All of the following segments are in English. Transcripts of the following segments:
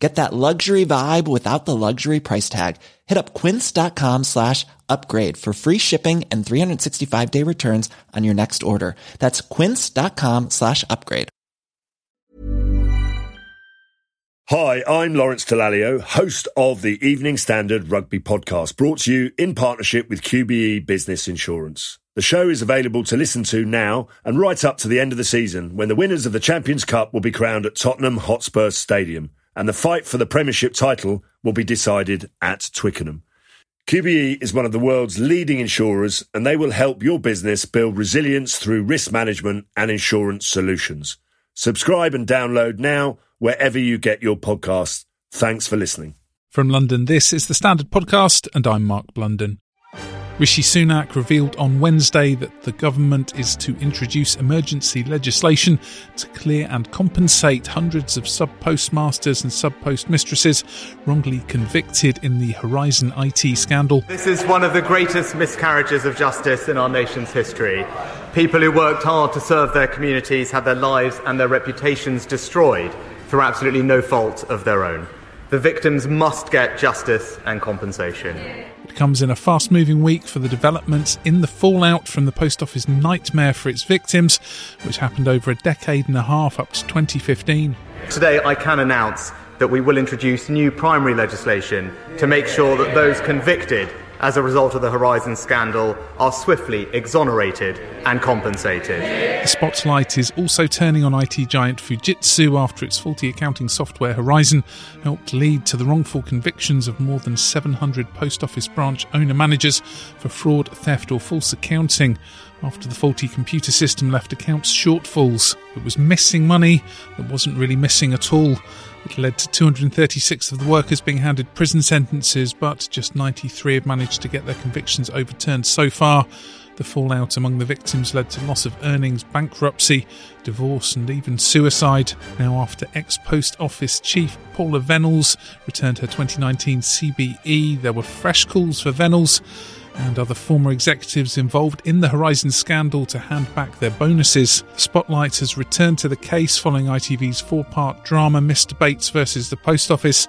Get that luxury vibe without the luxury price tag. Hit up quince.com slash upgrade for free shipping and 365 day returns on your next order. That's quince.com slash upgrade. Hi, I'm Lawrence Dallaglio, host of the Evening Standard Rugby Podcast, brought to you in partnership with QBE Business Insurance. The show is available to listen to now and right up to the end of the season when the winners of the Champions Cup will be crowned at Tottenham Hotspur Stadium and the fight for the Premiership title will be decided at Twickenham. QBE is one of the world's leading insurers and they will help your business build resilience through risk management and insurance solutions. Subscribe and download now wherever you get your podcasts. Thanks for listening. From London, this is the Standard Podcast, and I'm Mark Blunden. Rishi Sunak revealed on Wednesday that the government is to introduce emergency legislation to clear and compensate hundreds of sub postmasters and sub postmistresses wrongly convicted in the Horizon IT scandal. This is one of the greatest miscarriages of justice in our nation's history. People who worked hard to serve their communities had their lives and their reputations destroyed through absolutely no fault of their own. The victims must get justice and compensation. It comes in a fast moving week for the developments in the fallout from the post office nightmare for its victims, which happened over a decade and a half up to 2015. Today, I can announce that we will introduce new primary legislation to make sure that those convicted as a result of the Horizon scandal are swiftly exonerated and compensated. The spotlight is also turning on IT giant Fujitsu after its faulty accounting software Horizon helped lead to the wrongful convictions of more than 700 post office branch owner managers for fraud, theft, or false accounting. After the faulty computer system left accounts shortfalls, it was missing money that wasn't really missing at all. It led to 236 of the workers being handed prison sentences, but just 93 have managed to get their convictions overturned so far. The fallout among the victims led to loss of earnings, bankruptcy, divorce, and even suicide. Now, after ex post office chief Paula Vennells returned her 2019 CBE, there were fresh calls for Vennells and other former executives involved in the Horizon scandal to hand back their bonuses. The spotlight has returned to the case following ITV's four part drama Mr. Bates versus the Post Office.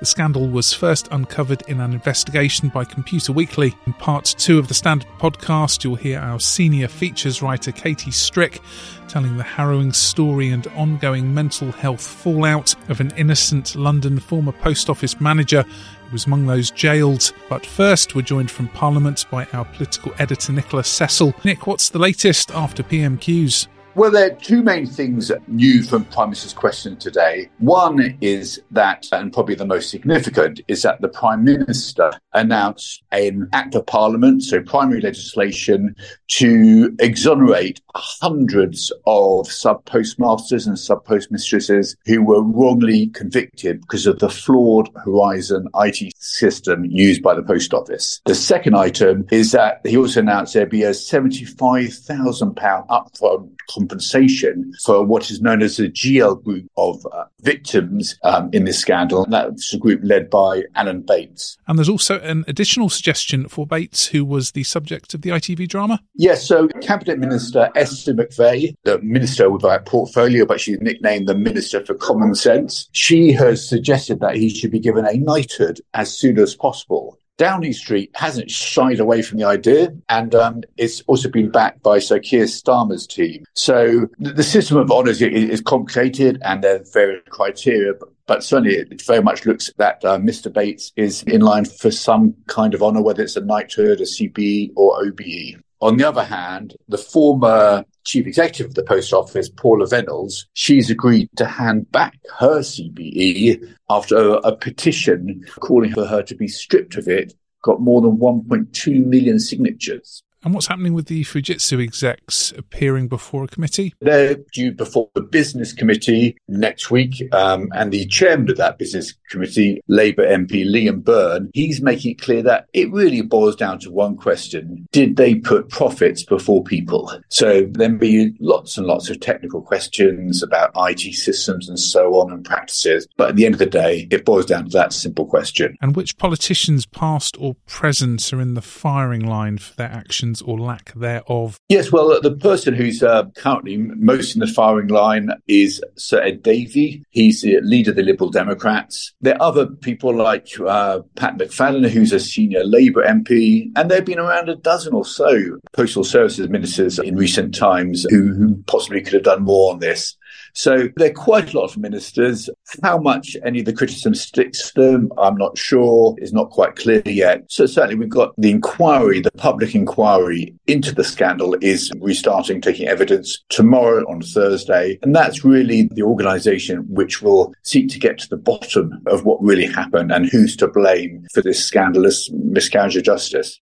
The scandal was first uncovered in an investigation by Computer Weekly. In part two of the Standard podcast, you'll hear our senior features writer Katie Strick telling the harrowing story and ongoing mental health fallout of an innocent London former post office manager was among those jailed. But first, we're joined from Parliament by our political editor Nicholas Cecil. Nick, what's the latest after PMQs? Well, there are two main things new from Prime Minister's question today. One is that, and probably the most significant, is that the Prime Minister announced an Act of Parliament, so primary legislation, to exonerate hundreds of sub postmasters and sub postmistresses who were wrongly convicted because of the flawed Horizon IT system used by the Post Office. The second item is that he also announced there'd be a £75,000 upfront compensation for what is known as the GL group of uh, victims um, in this scandal. And that's a group led by Alan Bates. And there's also an additional suggestion for Bates, who was the subject of the ITV drama. Yes, so Cabinet Minister Esther McVey, the minister with a portfolio, but she's nicknamed the Minister for Common Sense, she has suggested that he should be given a knighthood as soon as possible. Downing Street hasn't shied away from the idea, and um, it's also been backed by Sir Keir Starmer's team. So the, system of honours is, is, complicated, and there are various criteria, but, but certainly it very much looks that uh, Mr. Bates is in line for some kind of honour, whether it's a knighthood, a CBE, or OBE. On the other hand, the former chief executive of the post office, Paula Vennells, she's agreed to hand back her CBE after a, a petition calling for her to be stripped of it got more than 1.2 million signatures. And what's happening with the Fujitsu execs appearing before a committee? They're due before the business committee next week. Um, and the chairman of that business committee, Labour MP Liam Byrne, he's making it clear that it really boils down to one question. Did they put profits before people? So there'll be lots and lots of technical questions about IT systems and so on and practices. But at the end of the day, it boils down to that simple question. And which politicians, past or present, are in the firing line for their actions? Or lack thereof? Yes, well, the person who's uh, currently most in the firing line is Sir Ed Davey. He's the leader of the Liberal Democrats. There are other people like uh, Pat McFadden, who's a senior Labour MP, and there have been around a dozen or so postal services ministers in recent times who, who possibly could have done more on this. So there are quite a lot of ministers. How much any of the criticism sticks to them, I'm not sure. It's not quite clear yet. So certainly we've got the inquiry, the public inquiry into the scandal is restarting taking evidence tomorrow on Thursday. And that's really the organisation which will seek to get to the bottom of what really happened and who's to blame for this scandalous miscarriage of justice.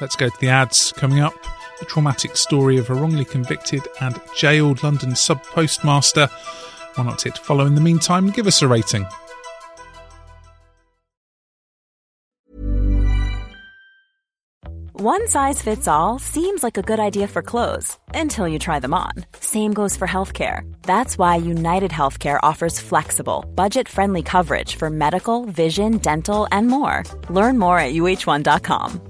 Let's go to the ads coming up the traumatic story of a wrongly convicted and jailed London sub postmaster. Why not hit follow in the meantime and give us a rating? One size fits all seems like a good idea for clothes until you try them on. Same goes for healthcare. That's why United Healthcare offers flexible, budget friendly coverage for medical, vision, dental, and more. Learn more at uh1.com.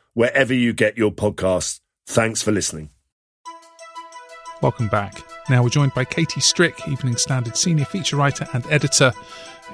wherever you get your podcasts. Thanks for listening. Welcome back. Now we're joined by Katie Strick, Evening Standard senior feature writer and editor,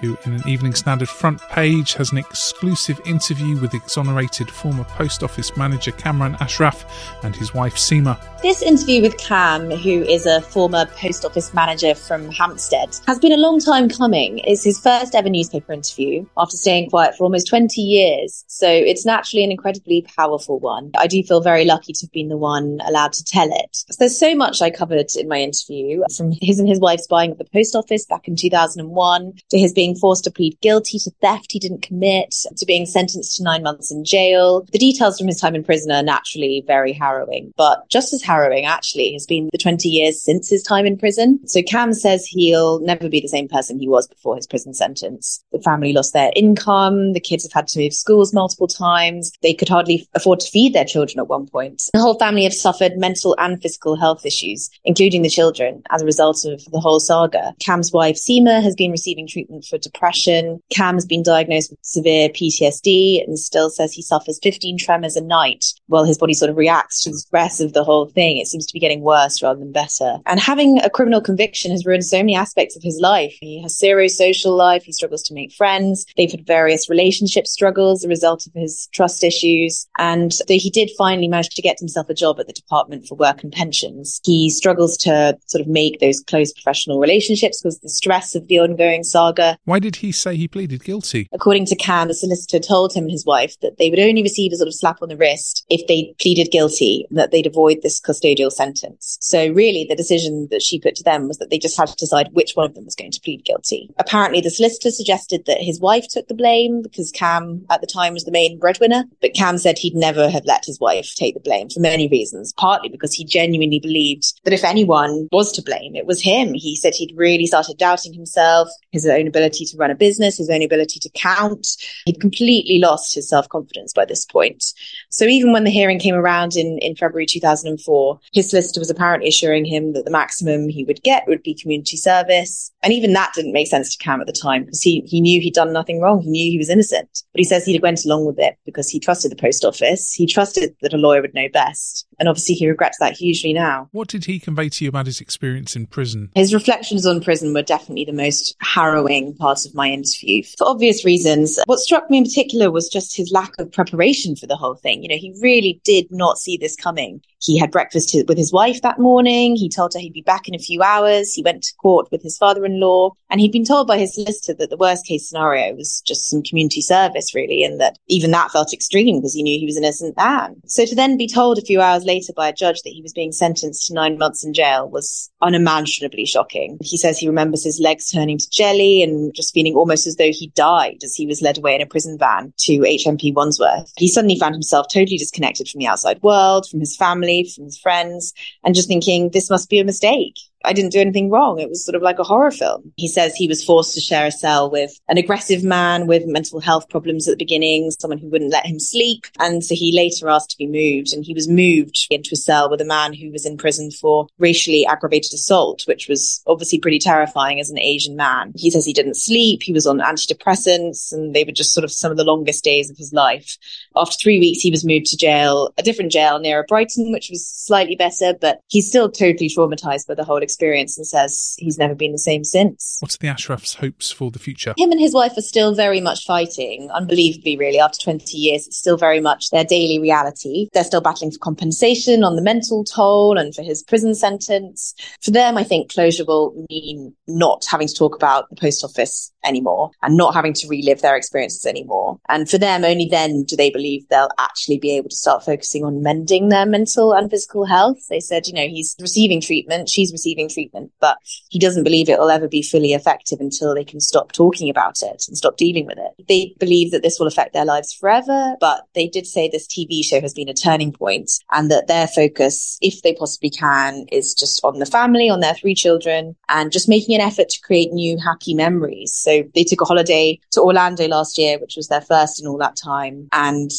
who, in an Evening Standard front page, has an exclusive interview with exonerated former post office manager Kamran Ashraf and his wife Seema. This interview with Cam, who is a former post office manager from Hampstead, has been a long time coming. It's his first ever newspaper interview after staying quiet for almost 20 years. So it's naturally an incredibly powerful one. I do feel very lucky to have been the one allowed to tell it. There's so much I covered in my interview from his and his wife's buying at the post office back in 2001 to his being forced to plead guilty to theft he didn't commit, to being sentenced to nine months in jail. The details from his time in prison are naturally very harrowing, but just as harrowing actually has been the 20 years since his time in prison. So Cam says he'll never be the same person he was before his prison sentence. The family lost their income. The kids have had to move schools multiple times. They could hardly afford to feed their children at one point. The whole family have suffered mental and physical health issues, including the children, as a result of the whole saga. Cam's wife, Seema, has been receiving treatment for for depression. Cam has been diagnosed with severe PTSD and still says he suffers 15 tremors a night while his body sort of reacts to the stress of the whole thing. It seems to be getting worse rather than better. And having a criminal conviction has ruined so many aspects of his life. He has zero social life. He struggles to make friends. They've had various relationship struggles as a result of his trust issues. And though he did finally manage to get himself a job at the Department for Work and Pensions. He struggles to sort of make those close professional relationships because the stress of the ongoing saga. Why did he say he pleaded guilty? According to Cam, the solicitor told him and his wife that they would only receive a sort of slap on the wrist if they pleaded guilty and that they'd avoid this custodial sentence. So really the decision that she put to them was that they just had to decide which one of them was going to plead guilty. Apparently the solicitor suggested that his wife took the blame because Cam at the time was the main breadwinner, but Cam said he'd never have let his wife take the blame for many reasons, partly because he genuinely believed that if anyone was to blame, it was him. He said he'd really started doubting himself, his own ability to run a business, his own ability to count. He'd completely lost his self confidence by this point. So even when the hearing came around in, in February 2004, his solicitor was apparently assuring him that the maximum he would get would be community service. And even that didn't make sense to Cam at the time because he, he knew he'd done nothing wrong. He knew he was innocent. But he says he'd went along with it because he trusted the post office. He trusted that a lawyer would know best. And obviously he regrets that hugely now. What did he convey to you about his experience in prison? His reflections on prison were definitely the most harrowing part part of my interview for obvious reasons. What struck me in particular was just his lack of preparation for the whole thing. You know, he really did not see this coming. He had breakfast with his wife that morning. He told her he'd be back in a few hours. He went to court with his father in law. And he'd been told by his solicitor that the worst case scenario was just some community service, really, and that even that felt extreme because he knew he was an innocent man. So to then be told a few hours later by a judge that he was being sentenced to nine months in jail was unimaginably shocking. He says he remembers his legs turning to jelly and just feeling almost as though he died as he was led away in a prison van to HMP Wandsworth. He suddenly found himself totally disconnected from the outside world, from his family, from friends, and just thinking this must be a mistake. I didn't do anything wrong. It was sort of like a horror film. He says he was forced to share a cell with an aggressive man with mental health problems at the beginning, someone who wouldn't let him sleep. And so he later asked to be moved and he was moved into a cell with a man who was in prison for racially aggravated assault, which was obviously pretty terrifying as an Asian man. He says he didn't sleep. He was on antidepressants and they were just sort of some of the longest days of his life. After three weeks, he was moved to jail, a different jail near Brighton, which was slightly better, but he's still totally traumatized by the whole experience and says he's never been the same since. What are the Ashraf's hopes for the future? Him and his wife are still very much fighting, unbelievably, really. After 20 years, it's still very much their daily reality. They're still battling for compensation on the mental toll and for his prison sentence. For them, I think closure will mean not having to talk about the post office anymore and not having to relive their experiences anymore. And for them, only then do they believe they'll actually be able to start focusing on mending their mental and physical health. They said, you know, he's receiving treatment, she's receiving treatment, but he doesn't believe it will ever be fully effective until they can stop talking about it and stop dealing with it. They believe that this will affect their lives forever, but they did say this TV show has been a turning point and that their focus, if they possibly can, is just on the family, on their three children and just making an effort to create new happy memories. So they took a holiday to Orlando last year, which was their first in all that time. And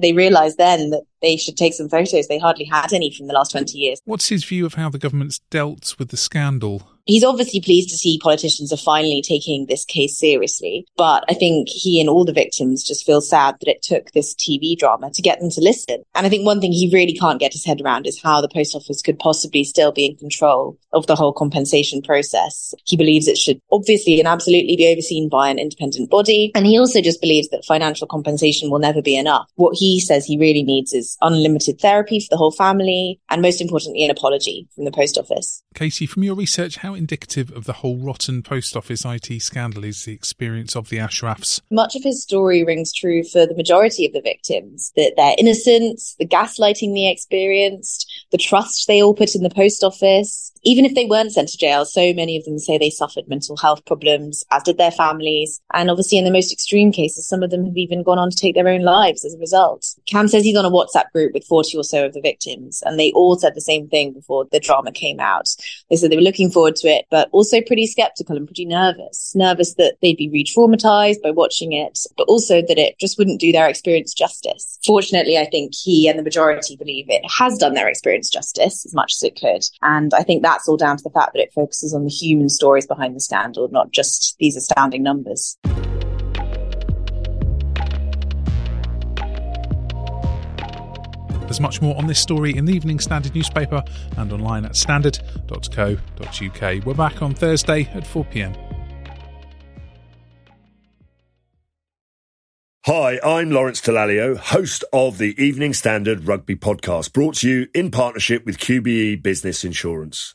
they realized then that they should take some photos. They hardly had any from the last 20 years. What's his view of how the government's dealt with the scandal? He's obviously pleased to see politicians are finally taking this case seriously, but I think he and all the victims just feel sad that it took this TV drama to get them to listen. And I think one thing he really can't get his head around is how the post office could possibly still be in control of the whole compensation process. He believes it should obviously and absolutely be overseen by an independent body. And he also just believes that financial compensation will never be enough. What he says he really needs is unlimited therapy for the whole family and most importantly, an apology from the post office. Casey, from your research, how indicative of the whole rotten post office IT scandal is the experience of the Ashrafs? Much of his story rings true for the majority of the victims that their innocence, the gaslighting they experienced, the trust they all put in the post office. Even if they weren't sent to jail, so many of them say they suffered mental health problems, as did their families. And obviously, in the most extreme cases, some of them have even gone on to take their own lives as a result. Cam says he's on a WhatsApp group with 40 or so of the victims, and they all said the same thing before the drama came out. They said they were looking forward to it, but also pretty skeptical and pretty nervous. Nervous that they'd be re traumatized by watching it, but also that it just wouldn't do their experience justice. Fortunately, I think he and the majority believe it has done their experience justice as much as it could. And I think that's all down to the fact that it focuses on the human stories behind the scandal, not just these astounding numbers. There's much more on this story in the Evening Standard newspaper and online at standard.co.uk. We're back on Thursday at 4 pm. Hi, I'm Lawrence Dallaglio, host of the Evening Standard Rugby Podcast, brought to you in partnership with QBE Business Insurance.